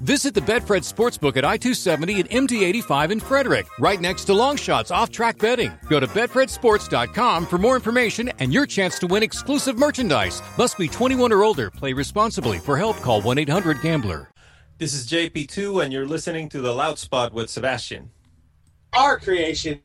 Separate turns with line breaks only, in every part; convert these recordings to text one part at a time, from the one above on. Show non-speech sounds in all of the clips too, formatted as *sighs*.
Visit the Betfred Sportsbook at I 270 and MD 85 in Frederick, right next to Longshots off track betting. Go to BetfredSports.com for more information and your chance to win exclusive merchandise. Must be 21 or older. Play responsibly. For help, call 1 800 Gambler.
This is JP2, and you're listening to The Loud Spot with Sebastian.
Our creation.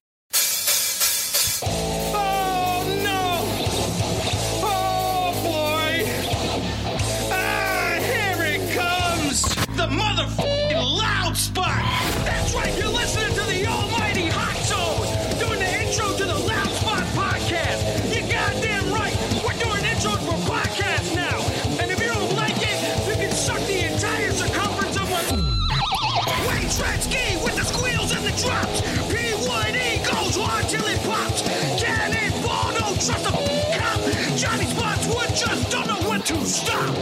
Just don't know when to stop.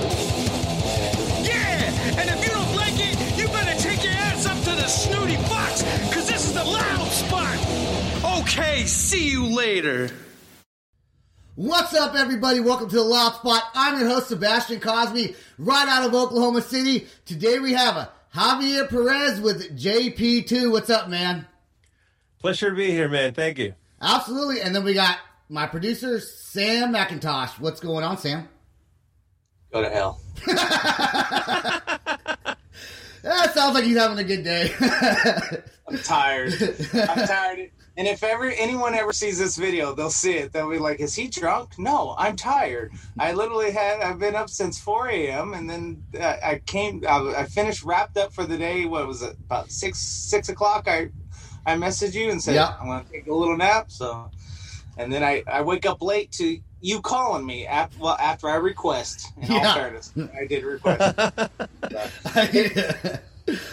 Yeah, and if you don't like it, you better take your ass up to the snooty box, cause this is the loud spot. Okay, see you later.
What's up, everybody? Welcome to the Loud Spot. I'm your host, Sebastian Cosby, right out of Oklahoma City. Today we have a Javier Perez with JP2. What's up, man?
Pleasure to be here, man. Thank you.
Absolutely. And then we got my producer, Sam McIntosh. What's going on, Sam?
Go to hell. *laughs*
That sounds like he's having a good day. *laughs*
I'm tired. I'm tired. And if ever anyone ever sees this video, they'll see it. They'll be like, "Is he drunk?" No, I'm tired. I literally had. I've been up since 4 a.m. and then uh, I came. I, I finished, wrapped up for the day. What was it? About six six o'clock. I I messaged you and said
Yeah.
I'm gonna take a little nap. So, and then I I wake up late to you calling me after well after I request. In
Yeah.
all fairness, I did request. *laughs*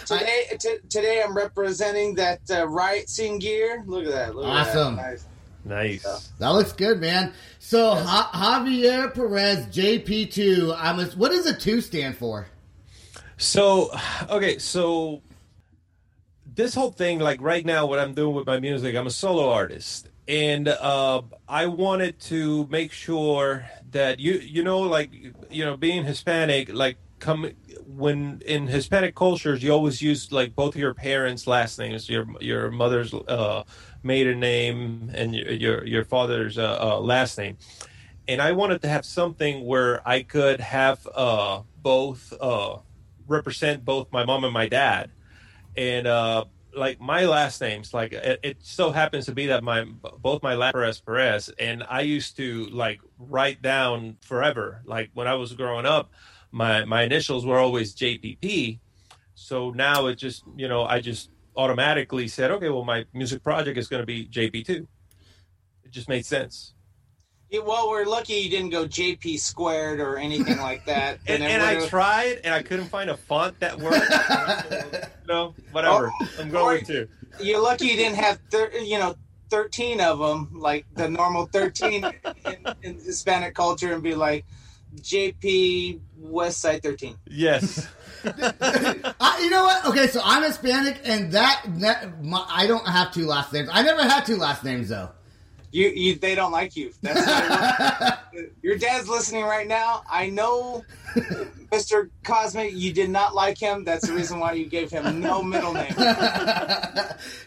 Today, t- today I'm representing that uh, riot scene gear. Look at that! Look
Awesome.
At that. Nice.
Nice.
that looks good, man. So ja- Javier Perez, JP2. I'm a, what does a two stand for?
So, okay, so this whole thing, like right now, what I'm doing with my music, I'm a solo artist, and uh, I wanted to make sure that you, you know, like you know, being Hispanic, like come when in Hispanic cultures, you always use like both of your parents' last names, your your mother's uh, maiden name and your your, your father's uh, uh, last name. And I wanted to have something where I could have uh, both uh, represent both my mom and my dad, and like my last names, like it, it so happens to be that my both my last Perez Perez, and I used to like write down forever. Like when I was growing up, my my initials were always JPP, so now it just you know I just automatically said okay, well my music project is going to be JP2. It just made sense.
Yeah, well, we're lucky you didn't go JP squared or anything like that. *laughs*
and,
it
and I tried, and I couldn't find a font that worked. *laughs* no, whatever. Oh, I'm going with two.
You're lucky you didn't have, thir- you know, thirteen of them, like the normal thirteen *laughs* in, in Hispanic culture, and be like JP West Side thirteen.
Yes.
I, you know what? Okay, so I'm Hispanic, and that, that my, I don't have two last names. I never had two last names though.
You, you, they don't like you. That's *laughs* *laughs* your dad's listening right now. I know, Mr. Cosmic, you did not like him. That's the reason why you gave him no middle name. *laughs*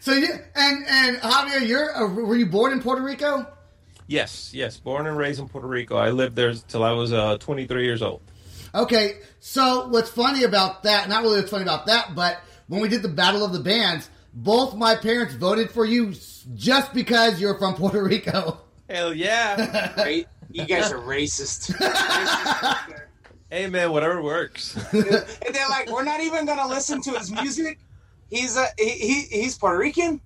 So you and and Javier, you're uh, were you born in Puerto Rico?
yes, yes. Born and raised in Puerto Rico. I lived there till I was uh, 23 years old.
Okay, so what's funny about that? Not really what's funny about that, but when we did the Battle of the Bands, both my parents voted for you s- just because you're from Puerto Rico.
Hell yeah. *laughs*
Right? You guys are racist. Racist. *laughs*
hey, man, whatever works.
and they're like, we're not even gonna listen to his music. He's a he, he he's Puerto Rican.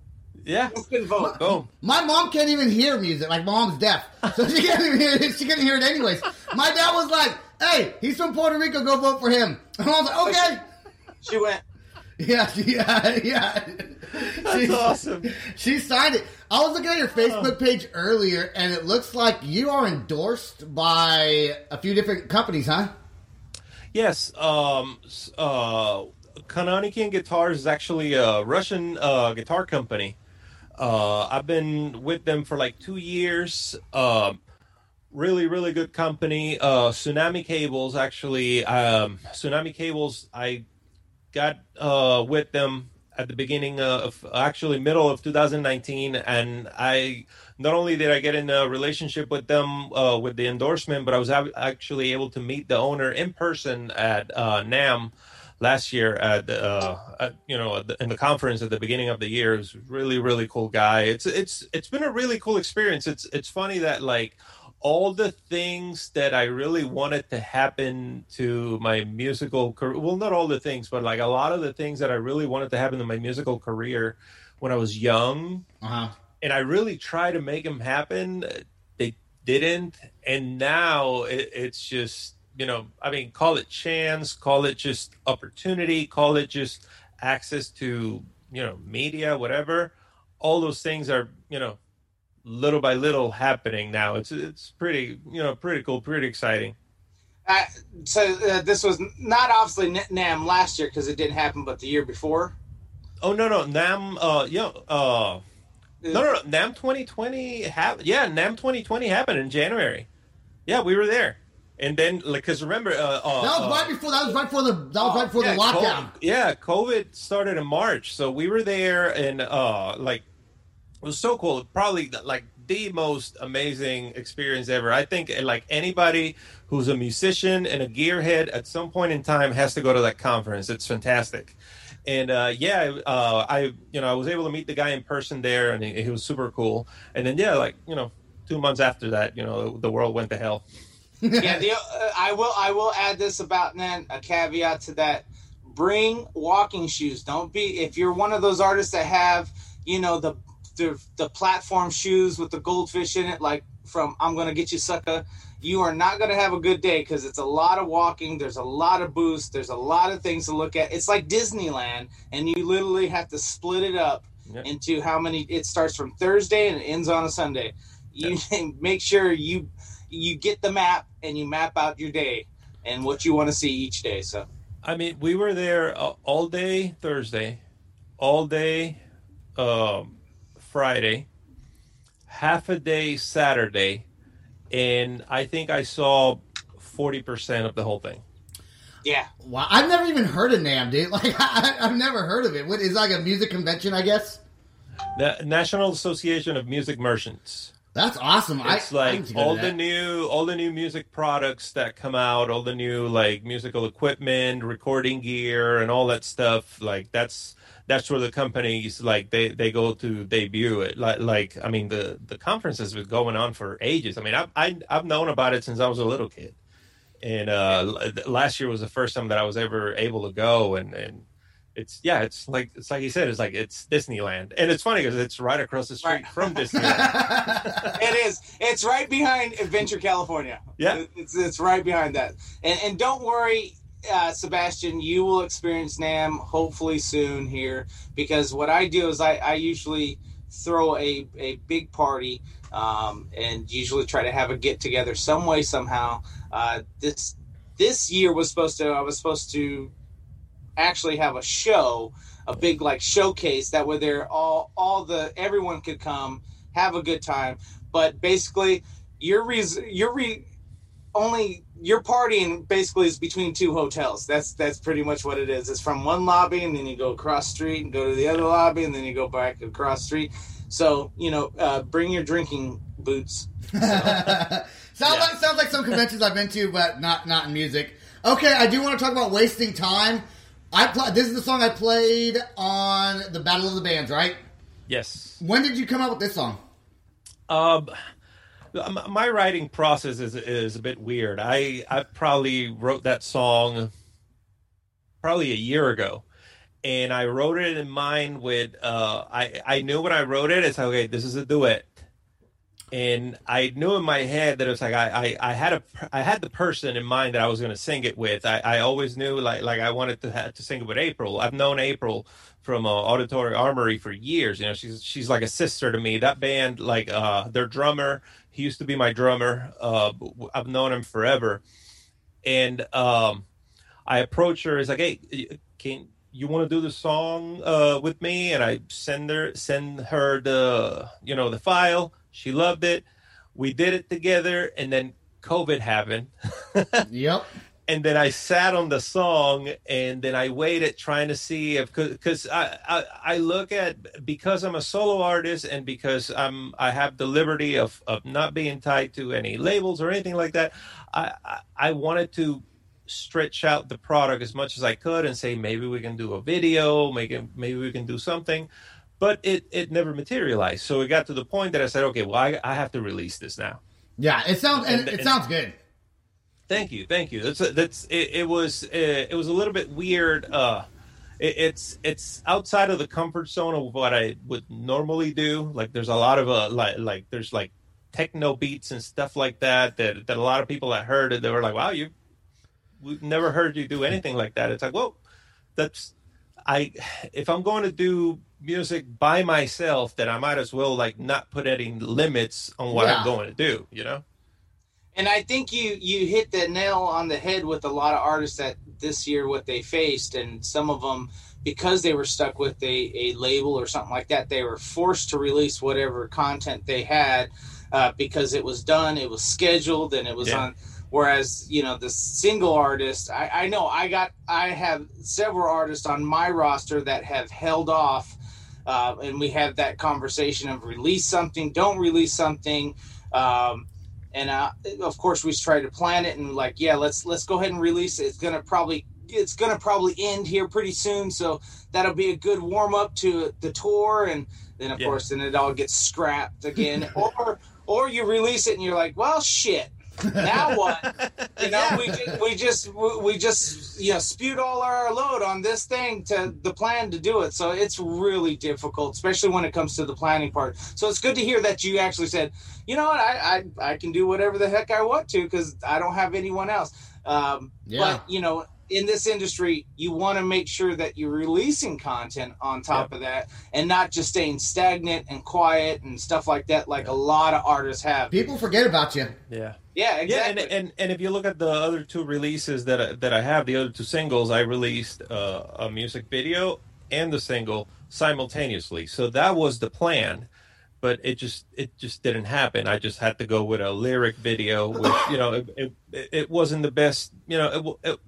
yeah.
Let's get vote.
Boom.
My mom can't even hear music. Like, my mom's deaf, so she can't even hear it. She couldn't hear it anyways. My dad was like, "Hey, he's from Puerto Rico. Go vote for him." And *laughs* I was like, "Okay."
She went. *laughs*
Yeah, yeah, yeah.
That's awesome.
She signed it. I was looking at your Facebook page earlier, and it looks like you are endorsed by a few different companies, huh?
Yes. Um, uh, Kananikian Guitars is actually a Russian uh, guitar company. Uh, I've been with them for like two years. Um, really, really good company. Uh, Tsunami Cables, actually. Um, Tsunami Cables, I got uh, with them at the beginning of actually middle of 2019 and i not only did i get in a relationship with them uh, with the endorsement but i was actually able to meet the owner in person at uh, NAMM last year at, uh, at you know at the- in the conference at the beginning of the year. It was really really cool guy. It's it's it's been a really cool experience. It's it's funny that like all the things that I really wanted to happen to my musical career. Well, not all the things, but like a lot of the things that I really wanted to happen to my musical career when I was young.
Uh-huh.
And I really tried to make them happen. They didn't. And now it, it's just, you know, I mean, call it chance, call it just opportunity, call it just access to, you know, media, whatever. All those things are, you know, little by little happening now. It's it's pretty you know pretty cool, pretty exciting.
Uh, so uh, this was not obviously NAMM last year because it didn't happen, but the year before.
Oh no no NAMM uh yeah uh no no, no NAMM 2020 happened yeah NAMM 2020 happened in January. Yeah, we were there. And then like cuz remember uh, uh
That was
uh,
right before. That was right before the. That was right before
yeah,
the lockdown.
COVID, yeah, COVID started in March, so we were there, and uh, like it was so cool. Probably like the most amazing experience ever. I think like anybody who's a musician and a gearhead at some point in time has to go to that conference. It's fantastic. And uh, yeah, uh, I you know I was able to meet the guy in person there, and he, he was super cool. And then yeah, like you know, two months after that, you know, the world went to hell.
yeah, the, uh, I will. I will add this about NAMM. A caveat to that: bring walking shoes. Don't be if you're one of those artists that have you know the the, the platform shoes with the goldfish in it, like from I'm gonna get you sucker. You are not gonna have a good day because it's a lot of walking. There's a lot of boosts. There's a lot of things to look at. It's like Disneyland, and you literally have to split it up
Yeah.
into how many. It starts from Thursday and it ends on a Sunday. You *laughs* make sure you you get the map and you map out your day and what you want to see each day. So
I mean, we were there uh, all day Thursday, all day um, Friday, half a day Saturday, and I think I saw forty percent of the whole thing.
yeah,
Wow, I've never even heard of NAMM, dude. *laughs* Like, I, I've never heard of it. What is like a music convention? I guess
The National Association of Music Merchants.
That's awesome.
It's
I, I
like
need to go to
all the new, all the new music products that come out, all the new like musical equipment, recording gear, and all that stuff. Like that's that's where the companies like they they go to debut it. Like like I mean the the conference has been going on for ages. I mean I I I've known about it since I was a little kid, and uh last year was the first time that I was ever able to go and and. It's yeah, it's like it's like you said, it's like it's Disneyland, and it's funny because it's right across the street
Right.
from *laughs* Disneyland.
it is. It's right behind Adventure California.
Yeah.
it's it's right behind that. And and don't worry. Uh, Sebastian, you will experience NAMM hopefully soon here because what I do is I, I usually throw a, a big party um, and usually try to have a get together some way somehow. Uh, this this year was supposed to I was supposed to actually have a show, a big like showcase that where there all all the everyone could come have a good time. But basically, your reason your re only your partying basically is between two hotels. That's that's pretty much what it is. It's from one lobby and then you go across street and go to the other lobby and then you go back across street. So you know, uh, bring your drinking boots. *laughs*
sounds like sounds like some conventions I've been to, but not not in music. Okay, I do want to talk about wasting time. I pl- this is the song I played on the Battle of the Bands, right?
yes.
When did you come up with this song?
Um, my writing process is is a bit weird. I I probably wrote that song probably a year ago, and I wrote it in mind with uh I I knew when I wrote it it's like, okay this is a duet, and I knew in my head that it was like I I, I had a I had the person in mind that I was going to sing it with. I, I always knew like like I wanted to have to sing it with April. I've known April from uh, Auditory Armory for years. You know, she's she's like a sister to me. That band, like uh, their drummer, he used to be my drummer. Uh, I've known him forever, and um, I approach her. It's like, hey, can you want to do the song uh, with me? And I send her send her the you know the file. She loved it. We did it together, and then COVID happened. *laughs*
Yep.
and then I sat on the song, and then I waited trying to see if because I, I I look at because I'm a solo artist and because I'm I have the liberty of of not being tied to any labels or anything like that. I I, I wanted to stretch out the product as much as I could and say maybe we can do a video, maybe maybe we can do something. But it, it never materialized. So it got to the point that I said, okay, well, I, I have to release this now.
Yeah, it sounds and,
And-
it
and-
sounds good.
Thank you, thank you. That's that's it, it was uh, it was a little bit weird. Uh, it, it's it's outside of the comfort zone of what I would normally do. Like there's a lot of uh like like there's like techno beats and stuff like that that that a lot of people that heard it they were like, wow, you we've never heard you do anything like that. It's like, well, that's I if I'm going to do music by myself, then I might as well like not put any limits on what
Yeah.
I'm going to do. You know.
And I think you you hit the nail on the head with a lot of artists that this year what they faced, and some of them because they were stuck with a, a label or something like that, they were forced to release whatever content they had uh, because it was done, it was scheduled, and it was
Yeah.
on. Whereas you know the single artist, I, I know I got I have several artists on my roster that have held off, uh, and we have that conversation of release something, don't release something. Um, and uh, of course we try to plan it and like yeah let's let's go ahead and release it it's gonna probably it's gonna probably end here pretty soon so that'll be a good warm up to the tour and then of
Yeah.
course then it all gets scrapped again *laughs* or or you release it and you're like well shit now what *laughs* you know we just, we just we just you know spewed all our load on this thing to the plan to do it. So it's really difficult especially when it comes to the planning part. So it's good to hear that you actually said you know what? I i, I can do whatever the heck i want to because i don't have anyone else. Um,
Yeah.
but you know in this industry you want to make sure that you're releasing content on top of that and not just staying stagnant and quiet and stuff like that like a lot of artists have
People forget about you.
Yeah.
yeah exactly
Yeah, and, and and if you look at the other two releases that I, that I have, the other two singles, I released uh, a music video and the single simultaneously. So that was the plan, but it just it just didn't happen. I just had to go with a lyric video, which you know it it, it wasn't the best. You know, it, it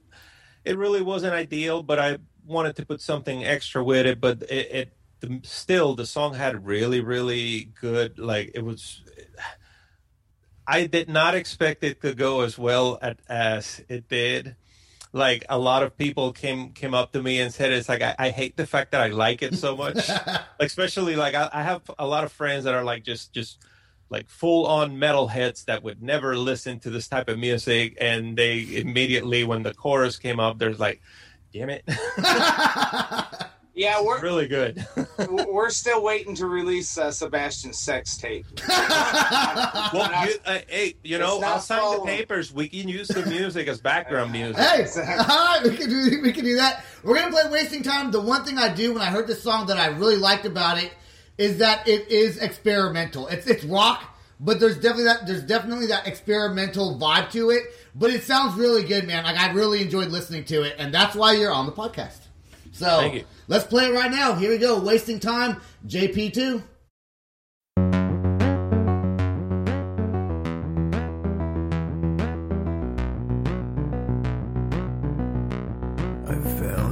it really wasn't ideal, but I wanted to put something extra with it. But it, it the, still the song had really really good like it was I did not expect it to go as well at, as it did. Like a lot of people came came up to me and said, "It's like I, I hate the fact that I like it so much." *laughs* like, especially like I, I have a lot of friends that are like just just like full on metal metalheads that would never listen to this type of music, and they immediately when the chorus came up, there's like, "Damn it, *laughs*
yeah we're
really good." *laughs*
we're still waiting to release uh, Sebastian's sex tape. *laughs*
well, you, uh, hey, you know, I'll sign the papers. We can use the music as background music.
Hey,
Exactly.
we can do we can do that. We're gonna play "Wasting Time." The one thing I do when I heard this song that I really liked about it is that it is experimental. It's it's rock, but there's definitely that there's definitely that experimental vibe to it. But it sounds really good, man. Like I really enjoyed listening to it, and that's why you're on the podcast. So
Thank you.
let's play it right now. Here we go. "Wasting Time." JP two.
I fell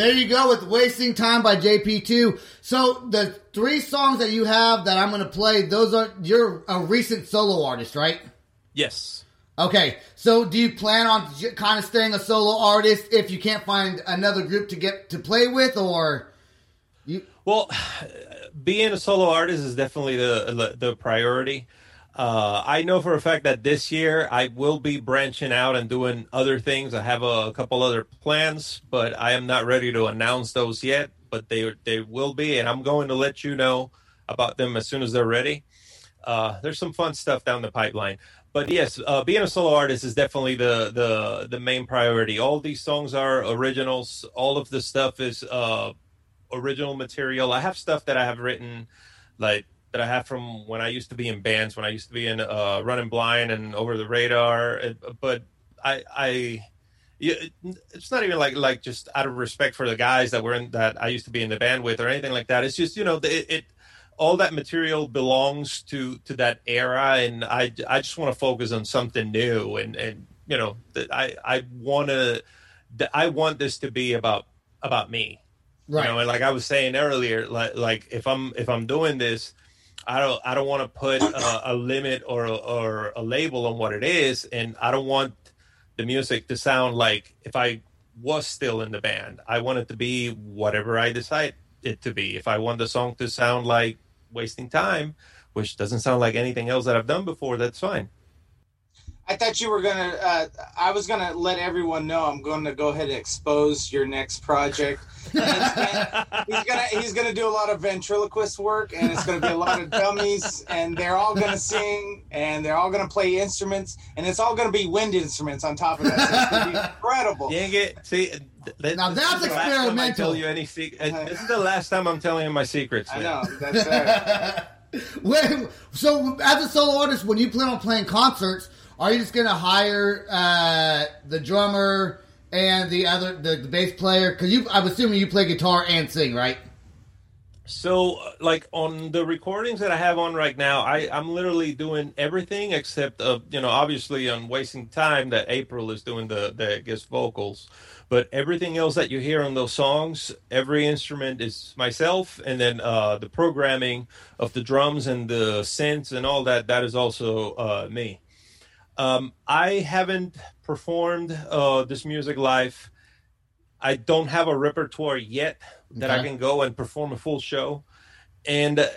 there you go with Wasting Time by JP2. So the three songs that you have that I'm going to play, those are, you're a recent solo artist, right?
Yes.
Okay, so do you plan on kind of staying a solo artist if you can't find another group to get to play with, or you?
Well, *sighs* being a solo artist is definitely the the, the priority. Uh, I know for a fact that this year I will be branching out and doing other things. I have a, couple other plans, but I am not ready to announce those yet. But they they will be, and I'm going to let you know about them as soon as they're ready. Uh, there's some fun stuff down the pipeline. But yes, uh, being a solo artist is definitely the the the main priority. All these songs are originals. All of the stuff is uh, original material. I have stuff that I have written, like that I have from when I used to be in bands, when I used to be in uh, Running Blind and Over the Radar. But I, I, yeah, it's not even like like just out of respect for the guys that were in that I used to be in the band with or anything like that. It's just you know it. it all that material belongs to to that era and i i just want to focus on something new and and you know that i i want to i want this to be about about me
Right.
you know and like i was saying earlier like like if i'm if i'm doing this i don't i don't want to put a, a limit or or a label on what it is and i don't want the music to sound like if i was still in the band i want it to be whatever i decide it to be. If i want the song to sound like wasting time which doesn't sound like anything else that i've done before that's fine
I thought you were gonna. Uh, I was gonna let everyone know. I'm going to go ahead and expose your next project. Gonna- he's gonna he's gonna do a lot of ventriloquist work, and it's gonna be a lot of dummies, and they're all gonna sing, and they're all gonna play instruments, and it's all gonna be wind instruments on top of that. So it's gonna be incredible. *laughs*
Dang it! See, th-
Now that's
is the last I
experimental.
tell you any sec- uh, *laughs* This is the last time I'm telling you my secrets.
I know *laughs* that's right.
When, so as a solo artist, when you plan on playing concerts, are you just to hire uh, the drummer and the other the, the bass player? Because you, I'm assuming you play guitar and sing, right?
So, uh, like on the recordings that I have on right now, I I'm literally doing everything except, uh, you know, obviously on wasting time that April is doing the the guest vocals, but everything else that you hear on those songs, every instrument is myself, and then uh, the programming of the drums and the synths and all that that is also uh, me. Um, I haven't performed uh, this music live. I don't have a repertoire yet that I can go and perform a full show, and uh,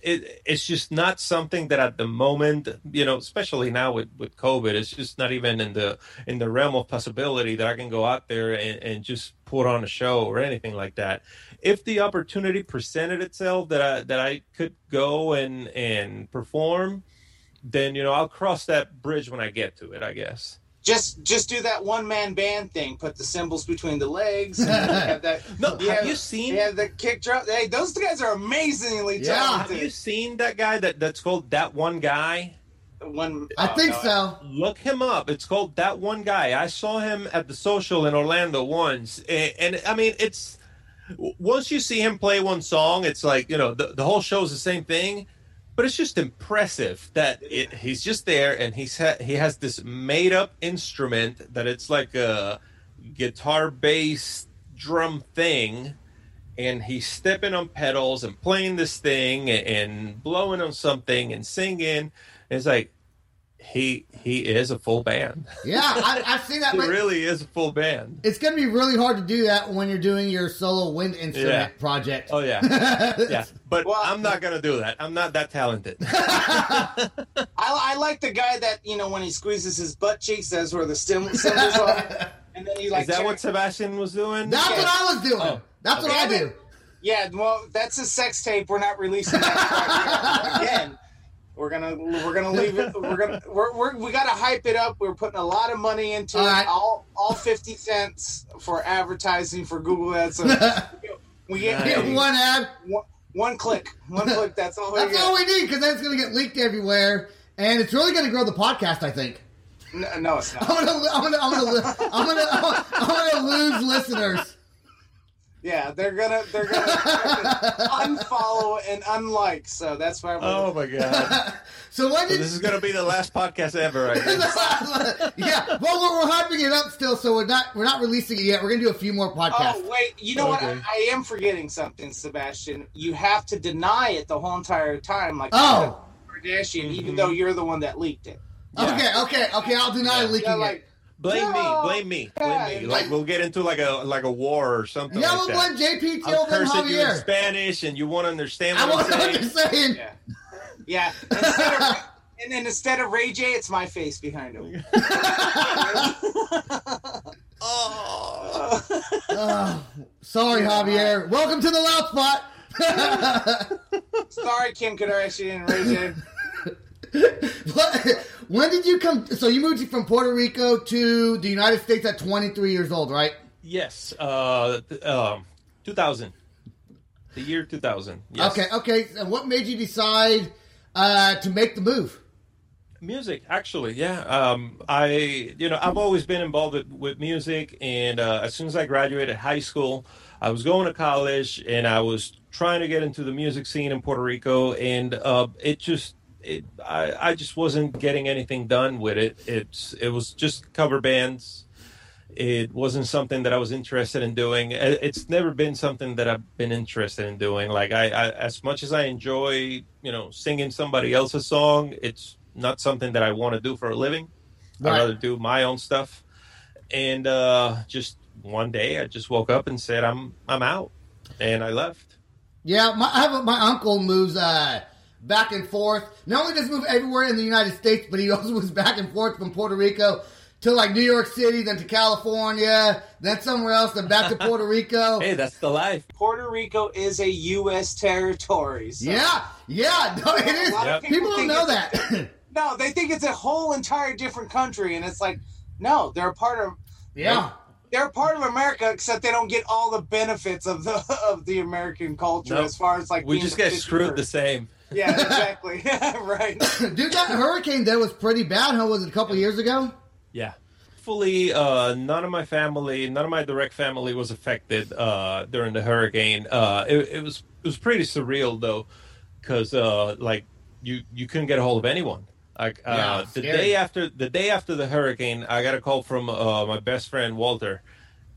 it it's just not something that at the moment, you know, especially now with with COVID, it's just not even in the in the realm of possibility that I can go out there and, and just put on a show or anything like that. If the opportunity presented itself that I that I could go and and perform, then you know I'll cross that bridge when I get to it. I guess.
just just do that one man band thing. Put the cymbals between the legs. *laughs* Have that.
No,
you
have you seen-
Yeah, the kick drum. Hey, those guys are amazingly
Yeah.
talented.
Have you seen that guy that that's called that one guy?
One,
I
oh,
think
no,
so.
Look him up. It's called that one guy. I saw him at the social in Orlando once, and, and I mean, it's once you see him play one song, it's like you know the, the whole show is the same thing, but it's just impressive that it, he's just there and he's ha- he has this made up instrument that it's like a guitar bass drum thing and he's stepping on pedals and playing this thing and, and blowing on something and singing. It's like he he is a full band.
Yeah, I, I've seen that. *laughs*
He
but
really is a full band.
It's going to be really hard to do that when you're doing your solo wind instrument
Yeah.
project.
Oh yeah, *laughs* yeah. But
Well-
I'm not gonna do that. I'm not that talented. *laughs*
I, I like the guy that you know when he squeezes his butt cheeks, that's where the stem cymbals are, and then he like.
is that
check-
what Sebastian was doing?
That's what I was doing.
Oh.
That's what I
Okay.
do.
Yeah, well, that's a sex tape. We're not releasing that again. We're gonna we're gonna leave it. We're gonna *laughs* we're, we're we gotta hype it up. We're putting a lot of money into
All
it. All all fifty cents for advertising for Google Ads. So we get
Nice.
Get one ad.
one, one click. One *laughs* click. That's all we
That's all we need because that's going to get leaked everywhere, and it's really going to grow the podcast. I think.
No, no, it's not.
I'm gonna, I'm gonna, I'm gonna, I'm gonna, I'm gonna lose listeners.
Yeah, they're gonna they're gonna, unfollow and unlike. So that's why. We're,
Oh my god! *laughs*
So when
So
did
this is gonna be the last podcast ever. I *laughs* guess.
yeah, well, we're, we're hyping it up still, so we're not we're not releasing it yet. We're gonna do a few more podcasts.
Oh wait, you know what? I, I am forgetting something, Sebastian. You have to deny it the whole entire time, like
Oh.
Kardashian,
Mm-hmm.
even though you're the one that leaked it.
Okay, okay, okay. I'll deny leaking
Yeah,
it.
Like
Blame
No.
me, blame me, blame me.
like-
Like we'll get into like a like a war or something
Yeah,
like
we'll
that.
blame JP
I'll
Till than
curse at you in Spanish, and you won't understand
I
what
won't
I'm
know what
saying.
you're saying.
yeah, yeah. Instead of, and then instead of Ray J, it's my face behind him. *laughs*
Oh.
Oh, *sighs* sorry, Javier. Welcome to the loud spot. *laughs*
Sorry, Kim Kardashian and Ray J. *laughs*
What- when did you come? So you moved from Puerto Rico to the United States at 23 years old, right?
Yes, uh, th- um, 2000, the year 2000. Yes.
Okay, okay. And what made you decide uh, to make the move?
Music, actually, yeah. Um, I, you know, I've always been involved with, with music, and uh, as soon as I graduated high school, I was going to college, and I was trying to get into the music scene in Puerto Rico, and uh, it just, it, I, I just wasn't getting anything done with it. It's, it was just cover bands. It wasn't something that I was interested in doing. It's never been something that I've been interested in doing. Like I, I as much as I enjoy, you know, singing somebody else's song, it's not something that I want to do for a living.
Right.
I'd rather do my own stuff. And uh, just one day, I just woke up and said, "I'm I'm out," and I left.
Yeah, my, I have a, my uncle moves uh, back and forth. Not only does he move everywhere in the United States, but he *laughs* also moves back and forth from Puerto Rico to like New York City, then to California, then somewhere else, then back to *laughs* Puerto Rico.
Hey, that's the life.
Puerto Rico is a U.S. territory. So.
Yeah, yeah, no, it is.
Yep.
of
People don't know that. *coughs* *coughs*
No, they think it's a whole entire different country, and it's like, no, they're a part of
yeah.
they're a part of America, except they don't get all the benefits of the *laughs* of the American culture
Nope.
as far as like
We
being
just get screwed the same.
Yeah, exactly. *laughs* right. *coughs*
Dude, that hurricane there was pretty bad. How was it a couple years ago?
Yeah. Fully, uh, none of my family, none of my direct family was affected uh, during the hurricane. Uh, it, it was it was pretty surreal though, because uh, like you you couldn't get a hold of anyone. Like uh,
Yeah,
the
scary.
day after the day after the hurricane, I got a call from uh, my best friend Walter,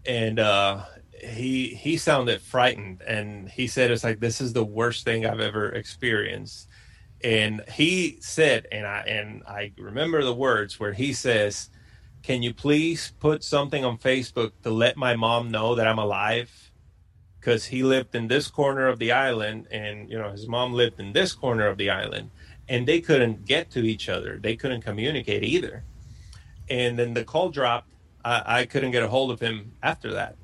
and uh, he he sounded frightened, and he said it's like this is the worst thing I've ever experienced. And he said, and I and I remember the words where he says, "Can you please put something on Facebook to let my mom know that I'm alive?" Because he lived in this corner of the island, and you know his mom lived in this corner of the island, and they couldn't get to each other. They couldn't communicate either. And then the call dropped. I, I couldn't get a hold of him after that.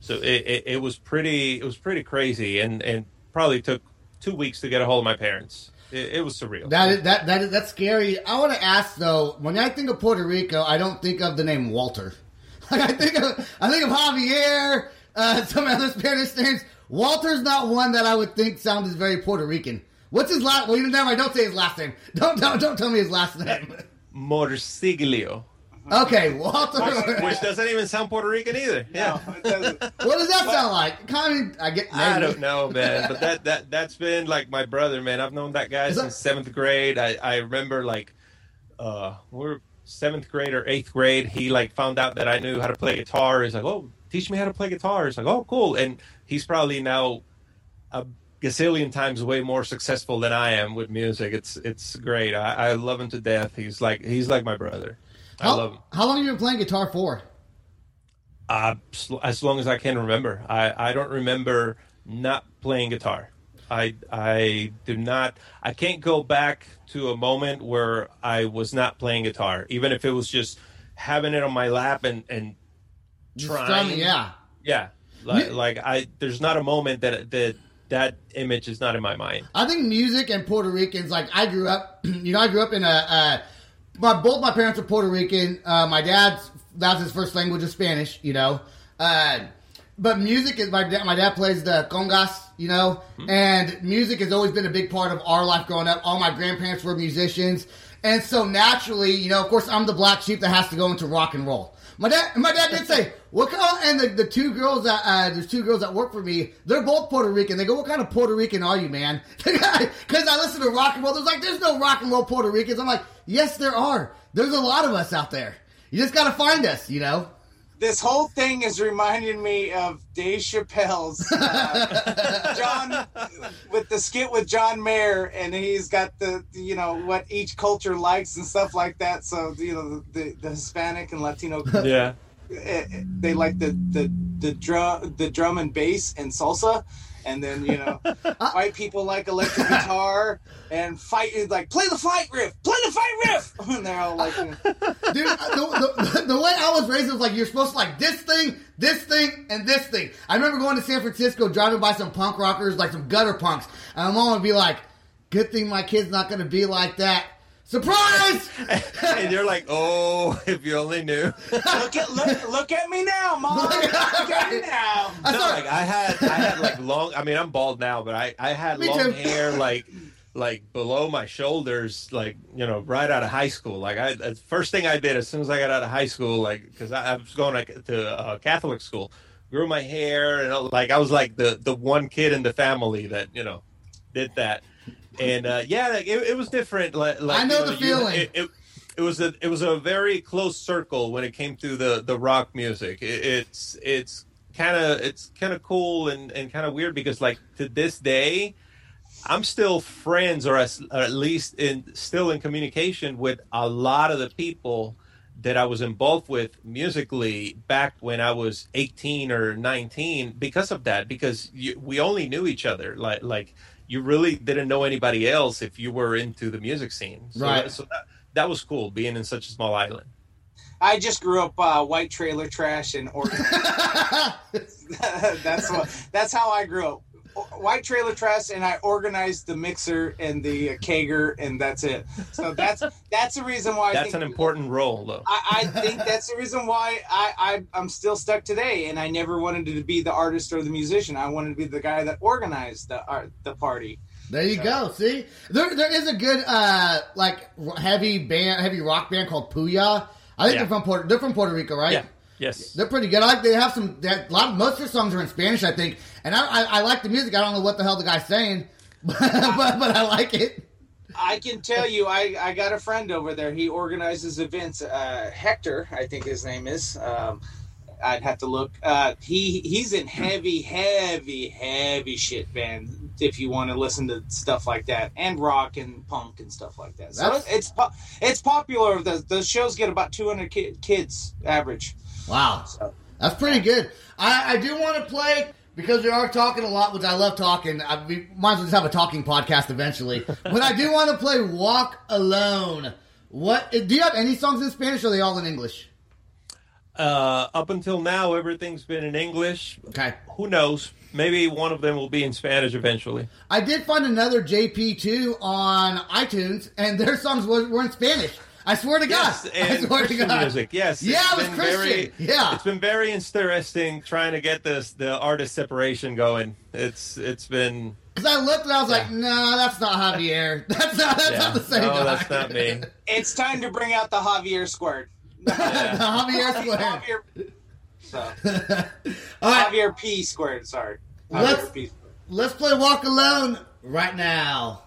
So it, it, it was pretty it was pretty crazy, and and probably took two weeks to get a hold of my parents. It, it was surreal.
That is, that that is, that's scary. I want to ask though. When I think of Puerto Rico, I don't think of the name Walter. *laughs* Like I think of I think of Javier, uh, *laughs* some other Spanish names. Walter's not one that I would think sounds very Puerto Rican. What's his last? Well, you never mind. Don't say his last name. *laughs* Don't don't, don't tell me his last name.
Morsiglio,
Okay, Walter.
which doesn't even sound Puerto Rican either. Yeah.
No, it *laughs*
what does that sound like? Kind of. I get.
I don't know, man, but that *laughs* that that's been like my brother, man. I've known that guy
Is that-
since seventh grade. I I remember like, uh, we're seventh grade or eighth grade. He like found out that I knew how to play guitar. He's like, oh, teach me how to play guitar. It's like, oh, cool. And he's probably now a gazillion times way more successful than I am with music. It's it's great. I, I love him to death. He's like he's like my brother. I
How,
love him.
how long have you been playing guitar for?
Uh, as long as I can remember. I, I don't remember not playing guitar. I I do not. I can't go back to a moment where I was not playing guitar, even if it was just having it on my lap and and trying.
Strumming, yeah.
yeah. Like, like I, there's not a moment that that that image is not in my mind.
I think music and Puerto Ricans, like I grew up, *clears throat* you know, I grew up in a, uh, my, both my parents are Puerto Rican. Uh, my dad's, that's his first language is Spanish, you know. Uh, but music is, my dad, my dad plays the congas, you know, and music has always been a big part of our life growing up. All my grandparents were musicians. And so naturally, you know, of course, I'm the black sheep that has to go into rock and roll. My dad, my dad did say, "What kind?" Of, and the, the two girls that uh, there's two girls that work for me. They're both Puerto Rican. They go, "What kind of Puerto Rican are you, man?" *laughs* Because I listen to rock and roll. There's like, there's no rock and roll Puerto Ricans. I'm like, yes, there are. There's a lot of us out there. You just got to find us, you know.
This whole thing is reminding me of Dave Chappelle's uh, *laughs* John with the skit with John Mayer, and he's got the you know what each culture likes and stuff like that. So you know the the Hispanic and Latino *laughs*
Yeah.
eh, eh, they like the the the drum the drum and bass and salsa and then you know *laughs* ah. white people like electric guitar and fight like play the fight riff play the fight riff *laughs* and they're all like *laughs*
Dude, the, the, the way I was raised was like you're supposed to like this thing, this thing, and this thing. I remember going to San Francisco, driving by some punk rockers, like some gutter punks, and my mom would be like, "Good thing my kid's not going to be like that." Surprise! *laughs*
and you're like, oh, if you only knew.
look at look, look at me now mom look at me now
I
no,
saw-
like I had, I had like long. I mean, I'm bald now, but I, I had
Me
long
too.
hair, like, like below my shoulders, like you know, right out of high school. Like I, the first thing I did as soon as I got out of high school, like, because I, I was going to, to uh, Catholic school, grew my hair, and like I was like the the one kid in the family that you know did that, and uh, yeah, like, it, it was different. Like, like
I know
you
the
you-
feeling.
it, it, it was a it was a very close circle when it came to the the rock music. It, it's it's kind of it's kind of cool and and kind of weird because like to this day, I'm still friends or, as, or at least in still in communication with a lot of the people that I was involved with musically back when I was 18 or 19 because of that because you, we only knew each other like like you really didn't know anybody else if you were into the music scene so,
Right.
so that, that was cool being in such a small island
I just grew up uh, white trailer trash and Oregon. *laughs* *laughs* that's what. That's how I grew up. White trailer trash, and I organized the mixer and the uh, kegger, and that's it. So that's that's the reason why. I
that's
think
an important role though
I, I think that's the reason why I, I I'm still stuck today, and I never wanted to be the artist or the musician. I wanted to be the guy that organized the art, the party.
There you go. See, there there is a good uh like heavy band, heavy rock band called Puya. I think
Yeah.
they're from Puerto. They're from Puerto Rico, right?
yeah yes
They're pretty good. I like they have some. They have, a lot. Of most of their songs are in Spanish, I think. And I, I, I like the music. I don't know what the hell the guy's saying, but *laughs* but, but I like it.
I can tell you, I, I got a friend over there. He organizes events. Uh, Hector, I think his name is. Um, I'd have to look. Uh, he he's in heavy, heavy, heavy shit band. If you want to listen to stuff like that, and rock and punk and stuff like that, so
That's-
it's it's popular. The the shows get about two hundred ki- kids average.
Wow,
So
that's pretty good. I, I do want to play because we are talking a lot, which I love talking. I, we might as well just have a talking podcast eventually. *laughs* but I do want to play "Walk Alone." What do you have any songs in Spanish? or Are they all in English?
uh, up until now everything's been in english
Okay.
who knows maybe one of them will be in spanish eventually
I did find another JP2 on iTunes, and their songs were, were in Spanish. I swear to God.
Yes,
I
and
swear to
Christian
God.
music. Yes,
Yeah,
it's
it was
been
Christian.
Very,
Yeah.
it's been very interesting trying to get this the artist separation going. It's it's been
Because I looked and I was like, no, that's not Javier. *laughs* That's not, that's
yeah.
not the same
no,
guy.
that's not me.
it's time to bring out the Javier squared. *laughs*
the Javier *laughs* Square.
Javier, so,
All right,
Javier P squared. Sorry. Javier
Let's-
P squared.
let's play Walk Alone right now.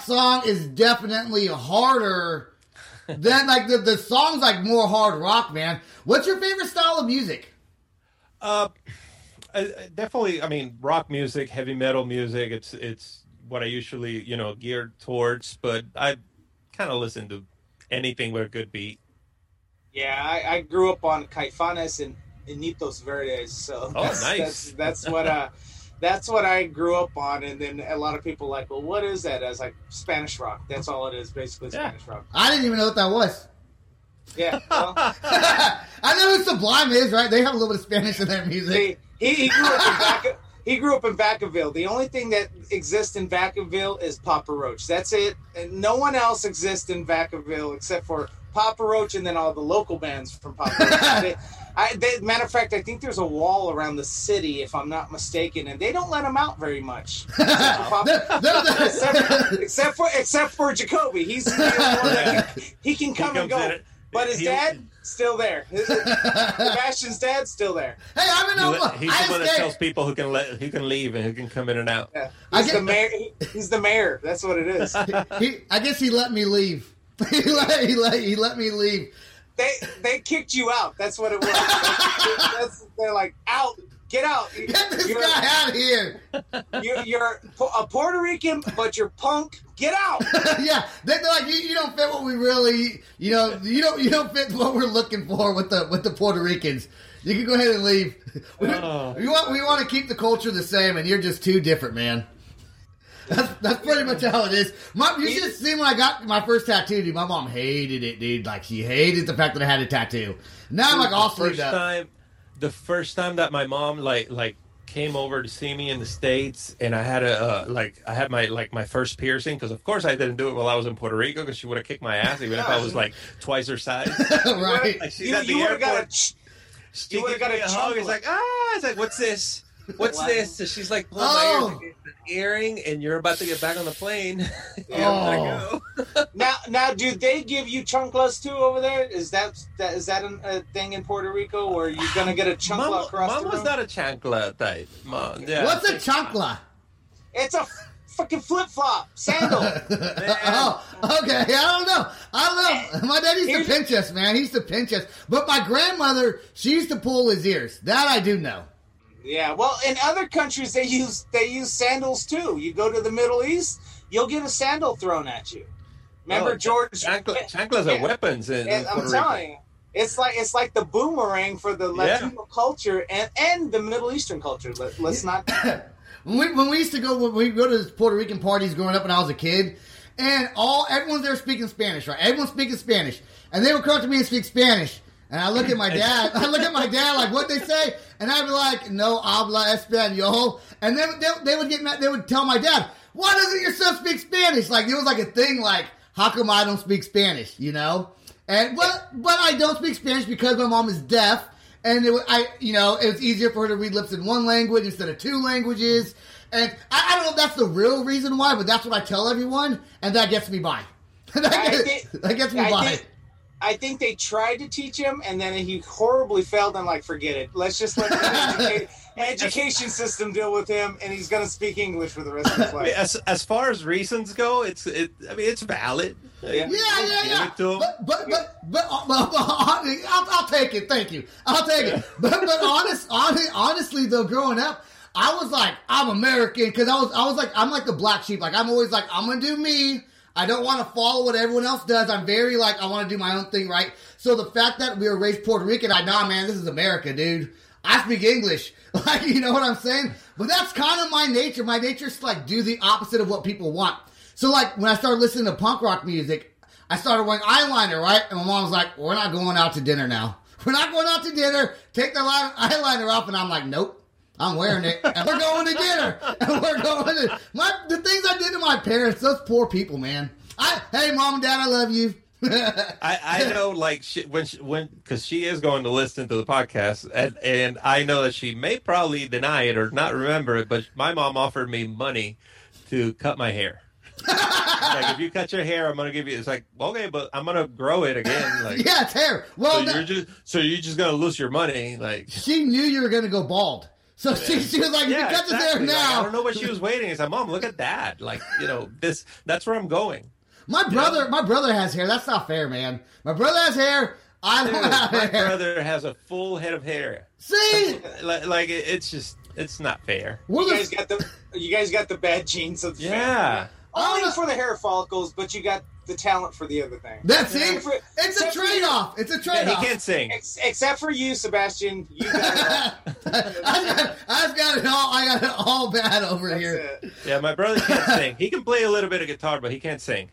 That
song is definitely harder *laughs* than like the the song's like more hard rock, man. What's your favorite style of music?
Uh, I- I- definitely. I mean, rock music, heavy metal music. It's it's what I usually you know geared towards. But I kind of listen to anything with a good beat.
Yeah, I, I grew up on Caifanes and Enanitos Verdes, so
Oh,
that's,
nice.
that's that's what uh *laughs* that's what I grew up on. And then a lot of people like, well, what is that? I was like, Spanish rock. That's all it is, basically
Yeah.
Spanish rock.
I didn't even know what that was.
Yeah. Well, *laughs*
I know who Sublime is, right? They have a little bit of Spanish in their music.
he, he, he grew up in Vaca, he grew up in Vacaville. The only thing that exists in Vacaville is Papa Roach. That's it. And no one else exists in Vacaville except for Papa Roach and then all the local bands from Papa Roach. *laughs* they, I, they, matter of fact, I think there's a wall around the city, if I'm not mistaken, and they don't let them out very much. Except for, Papa-
They're- they're- *laughs*
except, except for except for Jacoby, he's the only one that can, he can come and go.
it.
But his
He-
dad still there. His- *laughs* Sebastian's dad still there.
Hey, I'm in
He
Oklahoma.
He's
I
the one that
escaped.
tells people who can let who can leave and who can come in and out.
Yeah,
I
he's
get-
the mayor. he- He's the mayor. That's what it is. *laughs*
He, I guess he let me leave. he, let, he, let, he let me leave.
They they kicked you out. That's what it was. That's, they're like out. Get out.
Get this
You're,
guy out of here.
you're, you're a Puerto Rican, but you're punk. Get out. *laughs*
yeah, they- they're like you, you don't fit what we really, you know, you don't you don't fit what we're looking for with the with the Puerto Ricans. You can go ahead and leave. *laughs* We,
Oh.
we want we want to keep the culture the same, and you're just too different, man. That's that's pretty much how it is. My, you should have seen when I got my first tattoo, dude. My mom hated it, dude. Like she hated the fact that I had a tattoo. Now I'm like all
the first
up.
time, the first time that my mom like like came over to see me in the states, and I had a uh, like I had my like my first piercing because of course I didn't do it while I was in Puerto Rico because she would have kicked my ass even if I was like *laughs* twice her size. *laughs*
right?
Like she's
You,
at the
you would have got a. ch-
She
You would've got a
a hug. It's like ah, it's like what's this? What's
Wow.
this? So she's like pulling
Oh.
my ear. It's an earring, and you're about to get back on the plane. *laughs*
Oh.
go. *laughs*
Now, now, do they give you chunklas too over there? Is that that is that an, a thing in Puerto Rico, or are you gonna get a chunkla
Mom,
across
mom
the
was
room?
not a chancla type. Mom, yeah.
What's a chancla?
It's a fucking flip flop sandal. *laughs*
oh, okay. I don't know. I don't know. My dad used to pinch us, man. He used to pinch us. But my grandmother, she used to pull his ears. That I do know.
Yeah, well, in other countries they use they use sandals too. You go to the Middle East, you'll get a sandal thrown at you. Remember
Oh,
George?
Chancla, chanclas are
Yeah.
weapons in, in
And I'm telling you, it's like it's like the boomerang for the
Yeah.
Latino culture and and the Middle Eastern culture. Let, let's not. *coughs*
When we, when we used to go when we go to Puerto Rican parties growing up when I was a kid, and all everyone's there speaking Spanish, right? Everyone's speaking Spanish, and they would come up to me and speak Spanish, and I look at my *laughs* dad, I look at my dad like what they say, and I'd be like, no habla español, and then they, they would get mad, they would tell my dad, why doesn't your son speak Spanish? Like it was like a thing, like how come I don't speak Spanish, you know? And but but I don't speak Spanish because my mom is deaf, and it, I you know it was easier for her to read lips in one language instead of two languages. And I, I don't know if that's the real reason why, but that's what I tell everyone, and that gets me by. *laughs* that, gets, that gets me
I
by.
I think they tried to teach him, and then he horribly failed. And like, forget it. Let's just let the educa- *laughs* education system deal with him, and he's gonna speak English for the rest of his *laughs*
I mean,
life.
as as far as reasons go, it's it. I mean, it's valid.
Yeah.
Yeah, yeah, yeah.
it.
But but but but, uh, but, but I'll, I'll take it. Thank you. I'll take it. But but honest, honestly, honestly though, growing up, I was like, I'm American because I was I was like I'm like the black sheep. Like I'm always like I'm gonna do me. I don't want to follow what everyone else does. I'm very like I want to do my own thing, right? So the fact that we were raised Puerto Rican, I nah, man, this is America, dude. I speak English, *laughs* like you know what I'm saying. But that's kind of my nature. My nature is to, like do the opposite of what people want. So like when I started listening to punk rock music, I started wearing eyeliner, right? And my mom was like, "We're not going out to dinner now. *laughs* We're not going out to dinner. Take the eyeliner off." And I'm like, "Nope." I'm wearing it, and we're going to dinner, *laughs* and we're going to my the things I did to my parents. Those poor people, man. I hey, mom and dad, I love you. *laughs*
I, I know, like she, when she, when because she is going to listen to the podcast, and and I know that she may probably deny it or not remember it, but my mom offered me money to cut my hair. *laughs* like if you cut your hair, I'm gonna give you. It's like okay, but I'm gonna grow it again. Like
yeah, it's hair.
so
Well, no-
you're just so you're just gonna lose your money. Like
she knew you were going to go bald, so she, she was like, "You
yeah,
can cut this
exactly.
hair
Like, I don't know what she was waiting. It's like, mom, look at that. Like you know this. That's where I'm going.
My brother, my brother has hair. That's not fair, man. My brother has hair. I don't have
my
hair.
brother has a full head of hair.
See, *laughs*
Like, like it's just it's not fair.
You
the-
guys got the you guys got the bad genes of the
Yeah.
family. Only
Oh,
for the hair follicles, but you got the talent for the other thing.
that's it.
For-
It's a trade off. It's a
Yeah,
trade
he can't sing.
Ex- except for you, Sebastian. You *laughs* got it.
I got, I've got it all. I got it all bad over
That's
here.
it.
Yeah, my brother can't *laughs* sing. He can play a little bit of guitar, but he can't sing.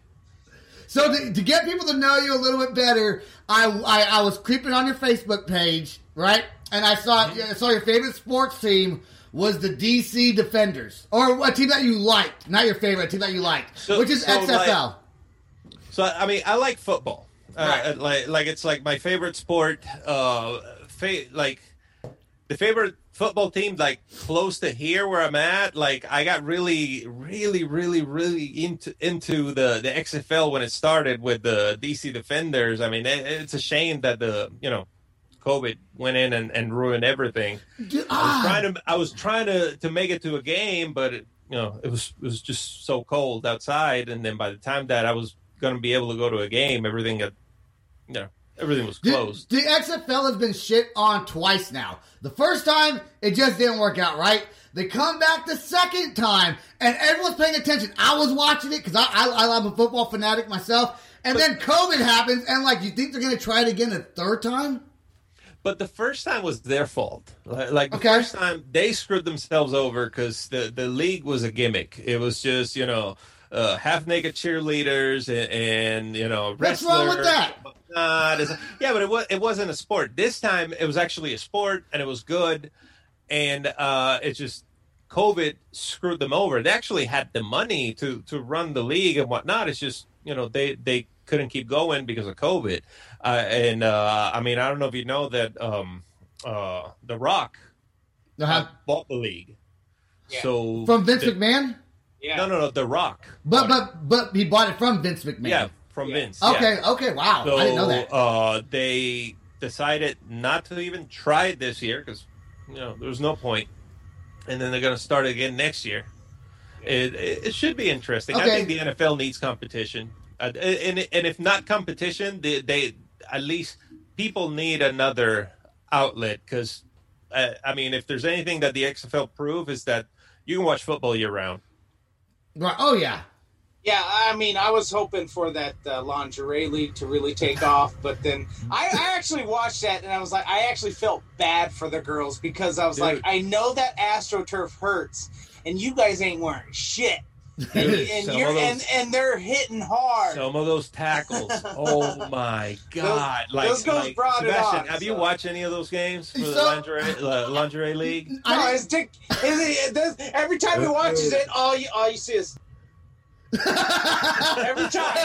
So to, to get people to know you a little bit better, I, I I was creeping on your Facebook page, right? And I saw mm-hmm. I saw your favorite sports team was the DC Defenders, or a team that you liked, not your favorite, a team that you liked,
So-
which is
so,
XFL.
So I mean, I like football.
Right.
Uh, like like it's like my favorite sport. Uh, fa- like the favorite football team, like close to here where I'm at. Like I got really, really, really, really into into the the XFL when it started with the DC Defenders. I mean, it, it's a shame that the you know. COVID went in and, and ruined everything.
Dude,
I was trying to I was trying to to make it to a game, but it, you know it was it was just so cold outside, and then by the time that I was going to be able to go to a game, everything got you know everything was closed.
the XFL has been shit on twice now. The first time it just didn't work out right. They come back the second time, and everyone's paying attention. I was watching it because I, I I'm a football fanatic myself. And then COVID happens, and like, you think they're gonna try it again a third time?
but the first time was their fault. Like, like the
Okay.
first time they screwed themselves over because the the league was a gimmick. It was just you know uh, half naked cheerleaders and, and you know
What's wrong with that?
and yeah, but it was it wasn't a sport. This time it was actually a sport and it was good, and uh, it just COVID screwed them over. They actually had the money to to run the league and whatnot. It's just you know they they couldn't keep going because of COVID. Uh, and uh, I mean I don't know if you know that um, uh, The Rock
Uh-huh.
bought the league.
Yeah.
So
From Vince
the-
McMahon?
Yeah.
No, no, no. The Rock.
But but but he bought it from Vince McMahon.
yeah, from
Yeah.
Vince. yeah.
Okay, okay, wow.
So
I didn't know that.
Uh, they decided not to even try it this year because you know there was no point. point, and then they're going to start again next year. It, it, it should be interesting. I think the NFL needs competition, uh, and and if not competition, they, they at least people need another outlet because uh, I mean, if there's anything that the XFL prove is that you can watch football year round.
Right. Oh yeah.
Yeah, I mean, I was hoping for that uh, lingerie league to really take *laughs* off, but then I, I actually watched that and I was like, I actually felt bad for the girls because I was like, I know that AstroTurf hurts, and you guys ain't wearing shit, and, and
Some
you're
of those-
and, and they're hitting hard.
Some of those tackles, oh my *laughs* god! like,
those girls
like,
brought it
Sebastian,
on,
have you watched any of those games for the
So-
lingerie uh, lingerie *laughs* league?
no,
I
his dick. His, it does, every time he watches it, all you all you see is *laughs* every time.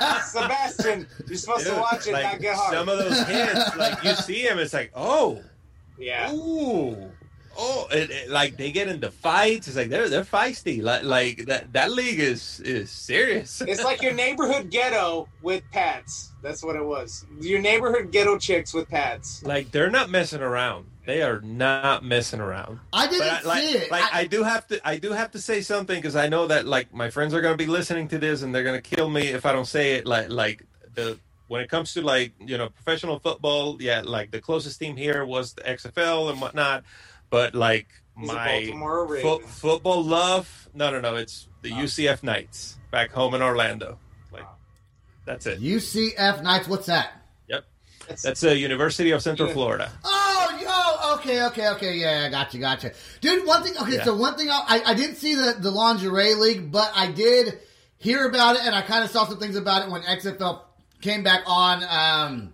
Like, Sebastian, you're supposed to watch it,
like,
not get hard.
Some of those hits, like you see him, it's like, oh,
yeah.
ooh, oh, it, it- like they get into fights. It's like they're they're feisty. Like like that that league is is serious. *laughs*
It's like your neighborhood ghetto with pads. That's what it was. Your neighborhood ghetto chicks with pads.
like they're not messing around. They are not messing around.
I didn't
But I, like,
see it.
like
I-
I, do have to, I do have to say something because I know that like my friends are going to be listening to this and they're going to kill me if I don't say it. Like, like the when it comes to like you know professional football, yeah, like the closest team here was the XFL and whatnot. But like
He's
my fo- football love, no, no, no, it's the
Oh.
UCF Knights back home in Orlando. Like that's it.
UCF Knights. What's that?
Yep,
It's-
that's the University of Central
Yeah.
Florida.
Oh, yo, okay, okay, okay, yeah, gotcha, gotcha. Dude, one thing, okay,
Yeah.
so one thing, I, I- I didn't see the, the lingerie league, but I did hear about it, and I kind of saw some things about it when XFL came back on um,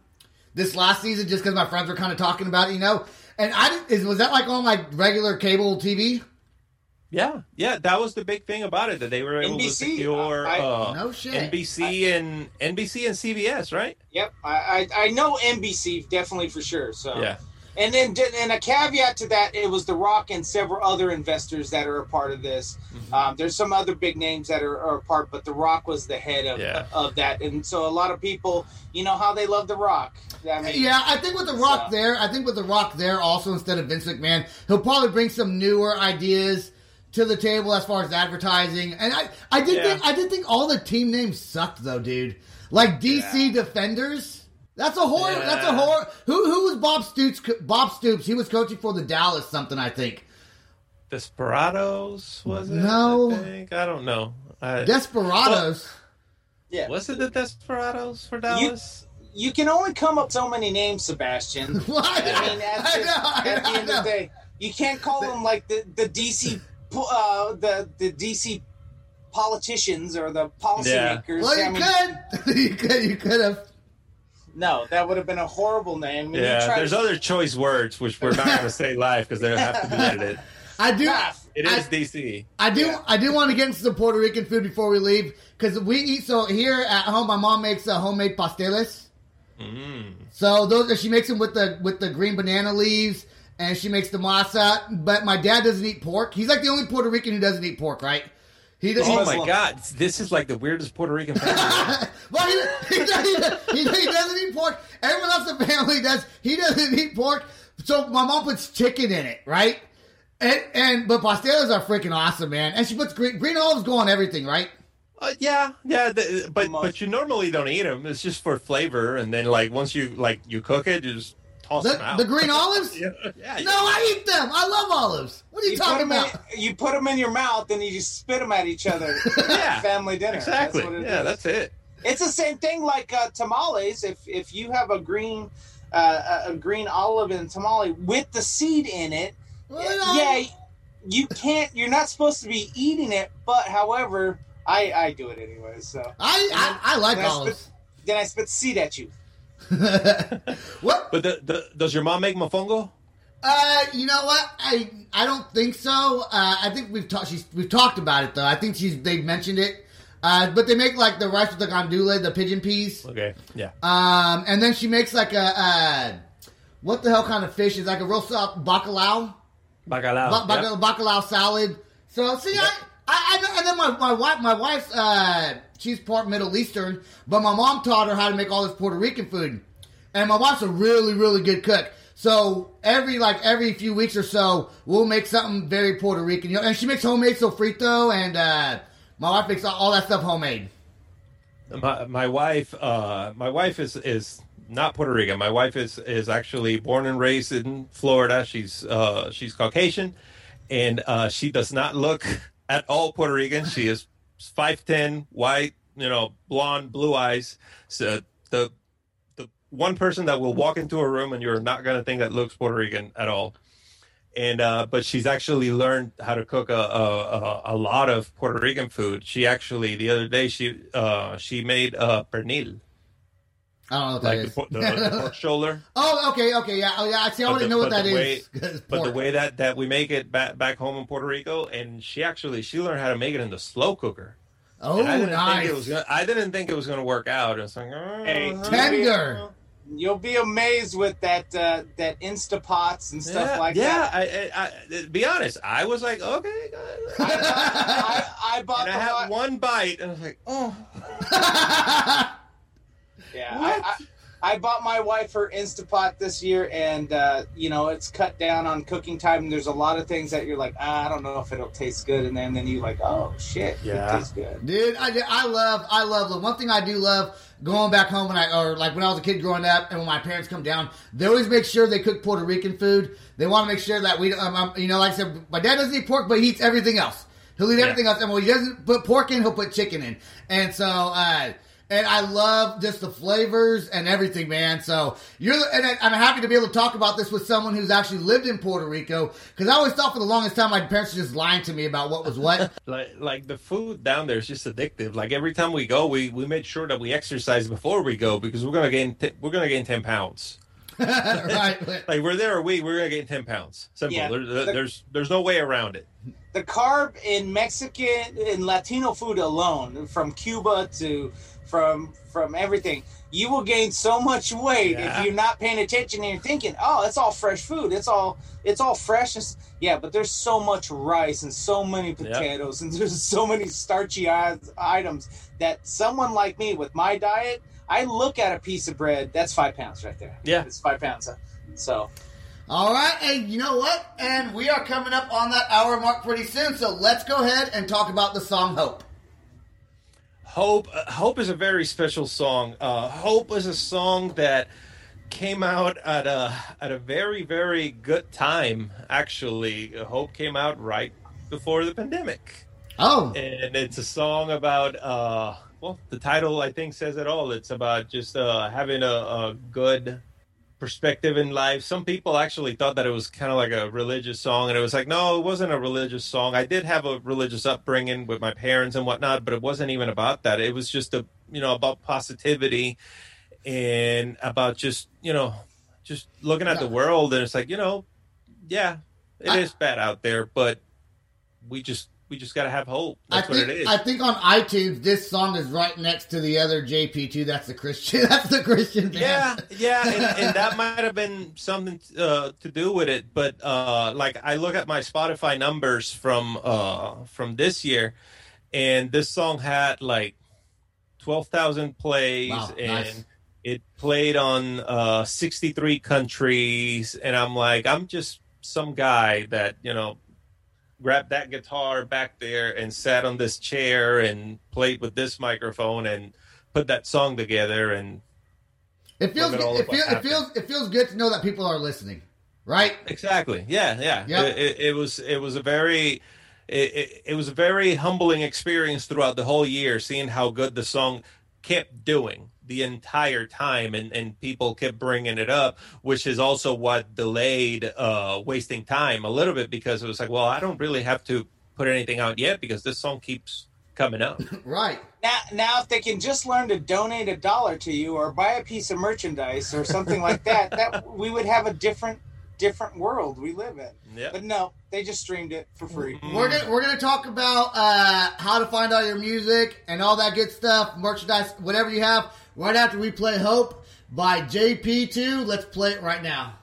this last season, just because my friends were kind of talking about it, you know. And I didn't, is, was that like on like regular cable TV?
Yeah, yeah, that was the big thing about it that they were able to
NBC,
secure
I-
uh,
No shit.
NBC and NBC and CBS, right?
Yep, I, I I know NBC definitely for sure. So
Yeah,
and then and a caveat to that, it was The Rock and several other investors that are a part of this.
Mm-hmm.
Um, there's some other big names that are, are a part, but The Rock was the head of
Yeah.
of that, and so a lot of people, you know how they love The Rock. I mean,
Yeah, I think with the Rock
So-
there, I think with the Rock there also instead of Vince McMahon, he'll probably bring some newer ideas to the table as far as advertising. And I, I did
Yeah.
think, I did think all the team names sucked though, dude. Like DC Defenders. That's a horror.
Yeah.
That's a horror. Who who was Bob Stoops? Bob Stoops. He was coaching for the Dallas something, I think.
Desperados was it?
No.
I, think? I don't know. I,
Desperados.
yeah.
was it the Desperados for Dallas?
You can only come up so many names, Sebastian. *laughs*
What?
I mean, at, *laughs*
I
the,
know, I
at the end of the day, you can't call them like the the DC uh, the the DC politicians or the policymakers.
Well,
I
you
mean,
could. *laughs* you could. You could have.
No, that would have been a horrible name. When
yeah,
try
there's
to-
other choice words which we're not going to say live because they have to be edited.
I do.
Nah,
It
I-
DC.
I do.
Yeah.
I do want to get into some Puerto Rican food before we leave because we eat. So here at home, my mom makes uh, homemade pasteles.
Mm.
So those she makes them with the with the green banana leaves, and she makes the masa. But my dad doesn't eat pork. He's like the only Puerto Rican who doesn't eat pork, right? He doesn't.
Oh
Muslim.
my God, this is like the weirdest Puerto Rican *laughs* family.
well, he, he, he, he, he doesn't eat pork. Everyone else in the family does. He doesn't eat pork. So my mom puts chicken in it, right? And, and but pasteles are freaking awesome, man. And she puts green green olives go on everything, right?
Uh, yeah, yeah, the, but
Almost.
but you normally don't eat them. It's just for flavor, and then like once you like you cook it, you just toss them
The,
out.
the green *laughs* olives?
yeah, yeah,
No, I eat them. I love olives. What are you,
You put,
talking
them
about?
in, you put them in your mouth and you just spit them at each other. *laughs*
Yeah.
Family dinner.
exactly.
That's what it
yeah,
is.
that's it.
It's the same thing like uh, tamales. If if you have a green uh, a, a green olive and tamale with the seed in it.
Well, you know,
Yeah, you can't. You're not supposed to be eating it, but however, I I do it anyway. So
I, I, I like
Then I
olives.
spit- then I spit seed at you. *laughs*
what?
But the, the, does your mom make mofongo?
Uh, you know what? I I don't think so. Uh, I think we've talked. She's we've talked about it though. I think she's they mentioned it. Uh, but they make like the rice with the gandule, the pigeon peas.
Okay, yeah.
Um, and then she makes like a uh, what the hell kind of fish is like a real soft bacalao,
Bacalao.
ba- baca- bacalao salad. So see, I, I, I and then my, my wife, my wife's uh, she's part Middle Eastern, but my mom taught her how to make all this Puerto Rican food, and my wife's a really really good cook. So every like every few weeks or so, we'll make something very Puerto Rican. And she makes homemade sofrito, and uh, my wife makes all, all that stuff homemade.
My my wife uh my wife is is not Puerto Rican. My wife is is actually born and raised in Florida. She's uh she's Caucasian and uh she does not look *laughs* at all Puerto Rican. She is 5'10, white, you know, blonde, blue eyes. So the the one person that will walk into a room and you're not to think that looks Puerto Rican at all. And uh, but she's actually learned how to cook a, a, a, a lot of Puerto Rican food. She actually the other day she uh, she made uh, pernil,
I don't know what that
like the,
is.
the, the *laughs* pork shoulder.
Oh, okay, okay, yeah, oh, yeah. I see. I
But
already know what
but
that
the
is. *laughs*
But the way that, that we make it back back home in Puerto Rico, and she actually she learned how to make it in the slow cooker.
oh,
And I didn't
nice.
think it was gonna, I didn't think it was going to work out. It's like oh,
Hey.
Tender.
You'll be amazed with that uh, that Instapots and stuff
yeah,
like
yeah.
that.
I, I, I, be honest, I was like, okay, good.
I, I *laughs* bought
and
the
I had one bite, and I was like, oh,
Yeah, I, I, I bought my wife her Instapot this year, and uh, you know it's cut down on cooking time. And there's a lot of things that you're like, ah, I don't know if it'll taste good, and then then you like, oh shit,
Yeah.
it tastes good.
Dude, I, I love, I love the one thing I do love going back home when I, or like when I was a kid growing up, and when my parents come down, they always make sure they cook Puerto Rican food. They want to make sure that we, um, um, you know, like I said, my dad doesn't eat pork, but he eats everything else. He'll eat
Yeah.
everything else, and when he doesn't put pork in, he'll put chicken in. And so, uh, and I love just the flavors and everything, man. So you're, the, and I, I'm happy to be able to talk about this with someone who's actually lived in Puerto Rico because I always thought for the longest time my parents were just lying to me about what was what. *laughs*
like like the food down there is just addictive. Like every time we go, we we made sure that we exercise before we go because we're gonna gain t- we're gonna gain ten pounds. *laughs*
right.
Like we're there a week, we're gonna gain ten pounds. Simple.
Yeah.
There, there- there's there's no way around it.
The carb in Mexican and Latino food alone, from Cuba to from from everything, you will gain so much weight
Yeah.
if you're not paying attention and you're thinking, oh, it's all fresh food. It's all it's all fresh. It's- yeah, but there's so much rice and so many potatoes and *laughs* there's so many starchy items that someone like me with my diet, I look at a piece of bread. That's five pounds right there.
Yeah.
it's five pounds. So
All right, and you know what? And we are coming up on that hour mark pretty soon, so let's go ahead and talk about the song Hope.
Hope uh, Hope is a very special song. Uh, Hope is a song that came out at a at a very very good time. Actually, Hope came out right before the pandemic.
Oh,
and it's a song about uh well the title i think says it all it's about just uh having a, a good perspective in life. Some people actually thought that it was kind of like a religious song and it was like no it wasn't a religious song. I did have a religious upbringing with my parents and whatnot but it wasn't even about that. It was just a you know about positivity and about just you know just looking at the world and it's like you know yeah it is
I-
bad out there but we just we just got to have hope
I
that's what
think
it is
I think on iTunes this song is right next to the other JP2. That's the Christian. *laughs* That's the Christian band.
yeah yeah and, and that might have been something uh, to do with it but uh like i look at my spotify numbers from uh from this year and this song had like 12,000 plays
Wow,
and
nice.
it played on uh 63 countries and i'm like i'm just some guy that you know grabbed that guitar back there and sat on this chair and played with this microphone and put that song together and
It feels
Look at all
it,
what
feels it feels it feels good to know that people are listening, right?
Exactly. Yeah. Yeah.
Yep.
It, it, it was. It was a very. It, it, it was a very humbling experience throughout the whole year, seeing how good the song kept doing, the entire time, and and people kept bringing it up, which is also what delayed uh, wasting time a little bit because it was like, well, I don't really have to put anything out yet because this song keeps coming up. *laughs*
Right.
Now, now, if they can just learn to donate a dollar to you or buy a piece of merchandise or something like that, *laughs* that we would have a different, different world we live in.
Yep.
But no, they just streamed it for free.
We're gonna we're gonna talk about uh, how to find all your music and all that good stuff, merchandise, whatever you have, right after we play "Hope" by JP2. Let's play it right now.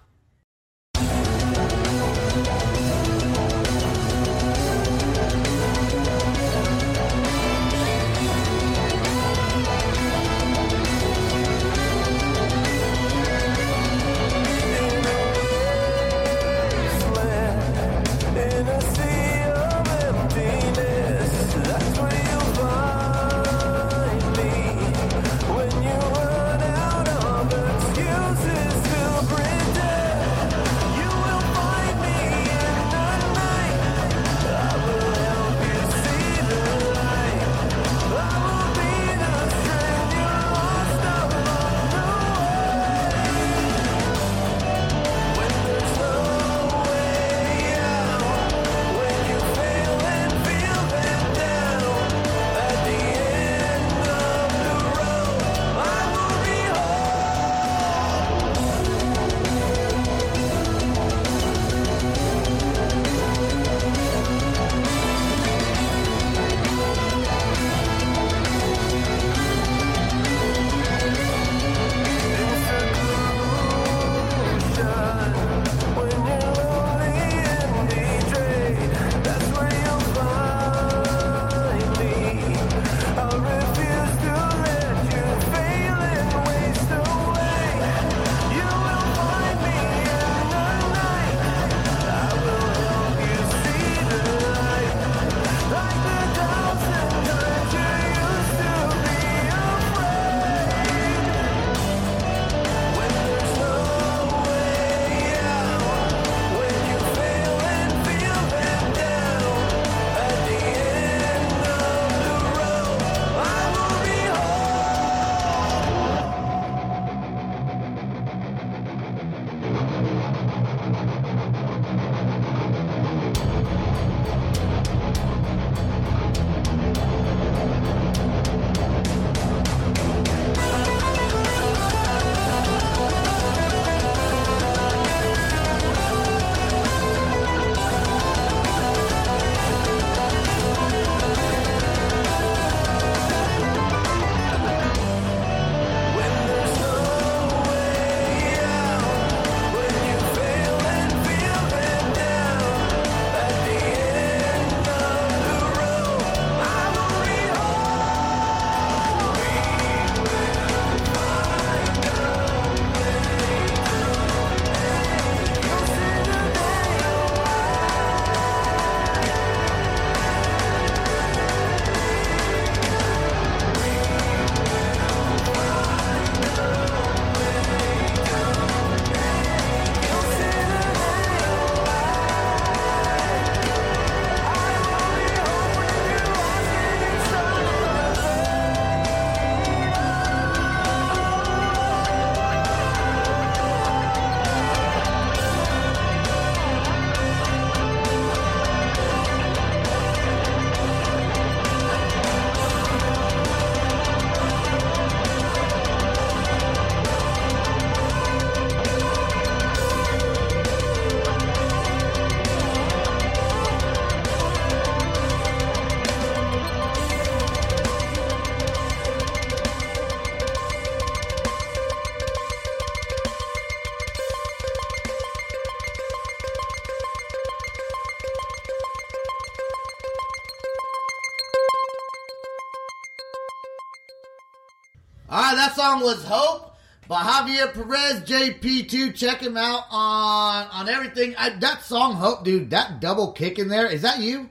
Song was "Hope" by Javier Perez, JP2. Check him out on on everything. I, that song "Hope," dude, that double kick in there is that you?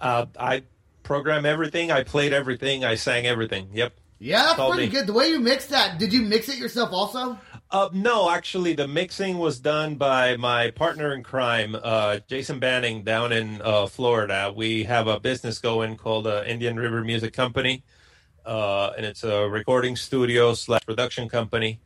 Uh, I program everything. I played everything. I sang everything. Yep.
Yeah, that's pretty
me.
good. The way you mixed that, did you mix it yourself also?
Uh, no, actually, the mixing was done by my partner in crime, uh, Jason Banning, down in uh, Florida. We have a business going called uh, Indian River Music Company, uh, and it's a recording studio slash production company.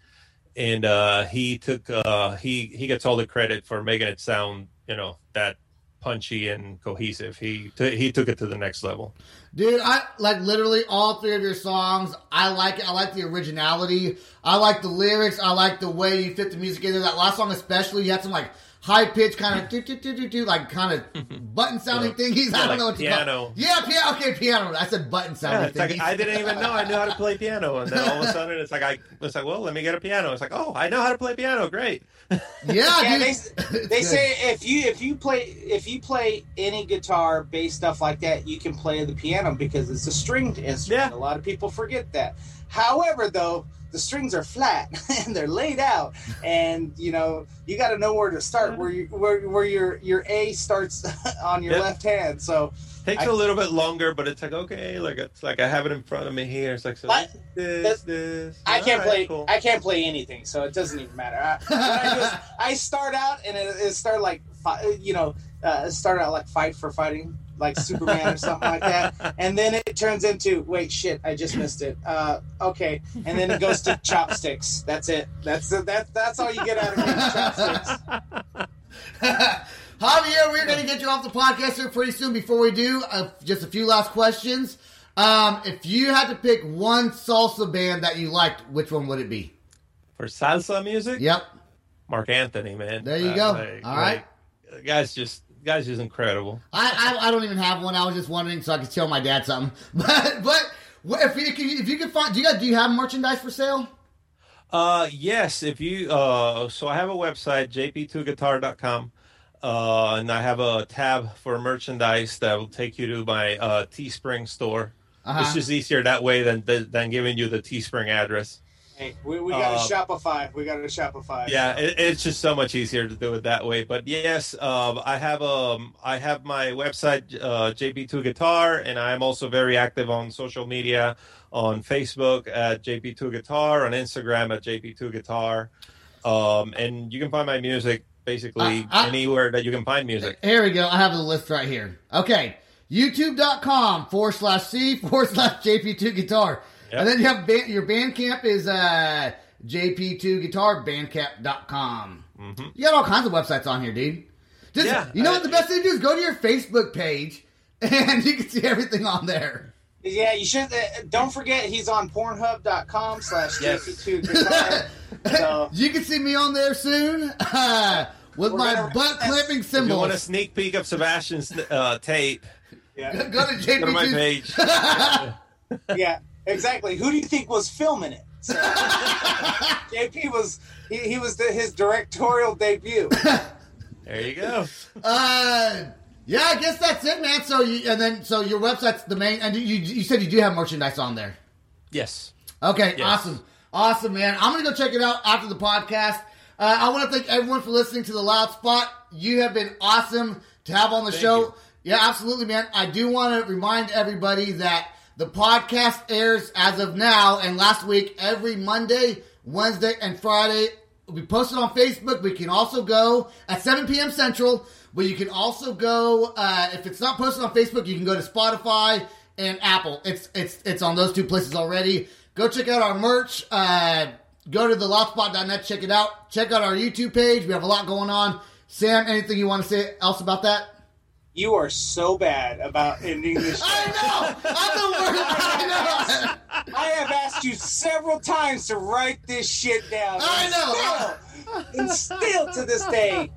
And uh, he took uh, he he gets all the credit for making it sound you know that punchy and cohesive. He t- he took it to the next level.
Dude, I like literally all three of your songs. I like it. I like the originality. I like the lyrics. I like the way you fit the music in there. That last song, especially, you had some like high pitch kind of do do do do do like kind of *laughs* button sounding
Yeah.
thingies. I don't
like
know what to
piano.
call. Yeah, piano. Okay, piano. I said button
Yeah,
sounding
it's like
thingies.
I didn't even know I knew how to play piano, and then all of a sudden it's like I was like, well, let me get a piano. It's like, oh, I know how to play piano. Great. *laughs*
yeah,
Yeah,
dude.
they, *laughs* they say if you if you play if you play any guitar, bass stuff like that, you can play the piano because it's a stringed instrument.
Yeah.
A lot of people forget that. However, though, the strings are flat *laughs* and they're laid out, and you know you got to know where to start. Where you where where your your A starts *laughs* on your
Yep.
left hand. So
Takes
I-
a little bit longer, but it's like okay, like it's like I have it in front of me here. It's like so
I-
this, this.
I can't
right,
play.
cool.
I can't play anything, so it doesn't even matter. I, I, is *laughs* I start out and it, it start like you know uh, start out like fight for fighting like Superman or something like that, *laughs* and then it turns into wait shit I just missed it. Uh, okay, and then it goes to *laughs* chopsticks. That's it. That's that. That's all you get out of me. Chopsticks. *laughs*
Javier, we're going to get you off the podcast here pretty soon. Before we do, uh, just a few last questions. Um, if you had to pick one salsa band that you liked, which one would it be?
For salsa music,
Yep.
Marc Anthony, man.
There you
Uh,
go.
like-
All right.
like, guy's just guy's just incredible.
I, I I don't even have one. I was just wondering so I could tell my dad something. *laughs* But but if you if you could find, do you guys do you have merchandise for sale?
Uh, yes. If you uh, so I have a website jp2guitar.com. Uh, and I have a tab for merchandise that will take you to my uh, Teespring store.
Uh-huh.
It's just easier that way than than giving you the Teespring address.
Hey, we, we got
Uh,
a Shopify. We got a Shopify.
Yeah, it, it's just so much easier to do it that way. But yes, um, I have um, I have my website uh, JP2 Guitar, and I'm also very active on social media, on Facebook at JP2 Guitar, on Instagram at JP2 Guitar, um, and you can find my music basically
Uh, uh,
anywhere that you can find music.
Here we go. I have the list right here. Okay. YouTube.com forward slash C forward slash JP2 guitar.
Yep.
And then you have band, your Bandcamp is uh, JP2 guitar bandcamp.com. You got all kinds of websites on here, dude. Just,
Yeah,
you know
I-
what the best thing to do is go to your Facebook page *laughs* and you can see everything on there.
Yeah, you should. Uh, don't forget, he's on Pornhub.com slash JP2 *laughs* guitar. So
You can see me on there soon uh, *laughs* with
We're
my
gonna-
butt clamping
If you want a sneak peek of Sebastian's uh, tape,
yeah,
Go to JP2.
go to my page.
yeah, exactly. Who do you think was filming it? So, *laughs* JP was he, he was the, his directorial debut. *laughs*
there you go.
Uh, yeah, I guess that's it, man. So you and then so your website's the main, and you you said you do have merchandise on there.
Yes.
Okay,
Yes.
awesome, awesome, man. I'm gonna go check it out after the podcast. Uh, I want to thank everyone for listening to the Loud Spot. You have been awesome to have on the
Thank
show.
you.
Yeah, absolutely, man. I do want to remind everybody that the podcast airs as of now and last week every Monday, Wednesday, and Friday. We post it on Facebook. We can also go at 7 p.m. Central, but you can also go uh, if it's not posted on Facebook. You can go to Spotify and Apple. It's it's it's on those two places already. Go check out our merch. Uh, go to the loudspot.net. Check it out. Check out our YouTube page. We have a lot going on. Sam, anything you want to say else about that?
You are so bad about ending this show. *laughs*
I know. I'm the worst. *laughs* I know.
I have asked you several times to write this shit down.
I know.
Still, and still to this day,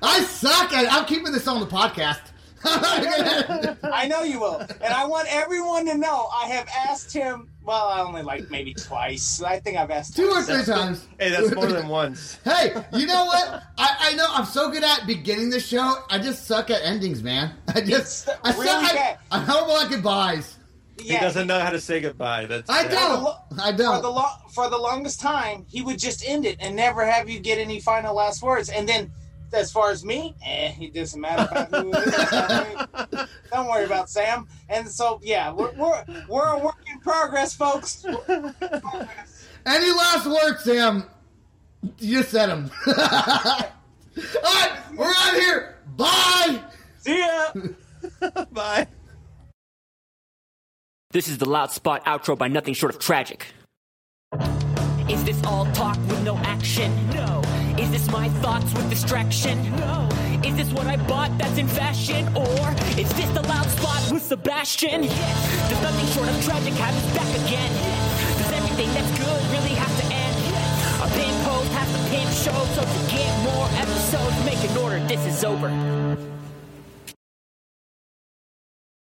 I suck at it. I'm keeping this on the podcast. *laughs*
I know you will. And I want everyone to know I have asked him, well, I only like maybe twice. I think I've asked
Two or
twice.
three times.
Hey, that's more than once. *laughs*
Hey, you know what? I, I know I'm so good at beginning the show. I just suck at endings, man. I just
It's
I suck.
really
I,
bad.
I'm horrible at goodbyes.
He doesn't know how to say goodbye. That's
I don't. I
For the,
don't.
lo- for the longest time, he would just end it and never have you get any final last words. And then, as far as me, eh, it doesn't matter about who it is. I mean, *laughs* Don't worry about Sam. And so, yeah, we're, we're, we're a work in progress, folks.
Any last words, Sam? You said them. *laughs* All right, we're out here. Bye.
See ya. *laughs*
Bye.
This is the Loud Spot outro by Nothing Short of Tragic. Is this all talk with no action? No. Is this my thoughts with distraction? No. Is this what I bought that's in fashion? Or is this the loud spot with Sebastian? Yes. Does nothing short of tragic have us back again? Yes. Does everything that's good really have to end? Yes. A pin post has to pin show, so to get more episodes, make an order. This is over.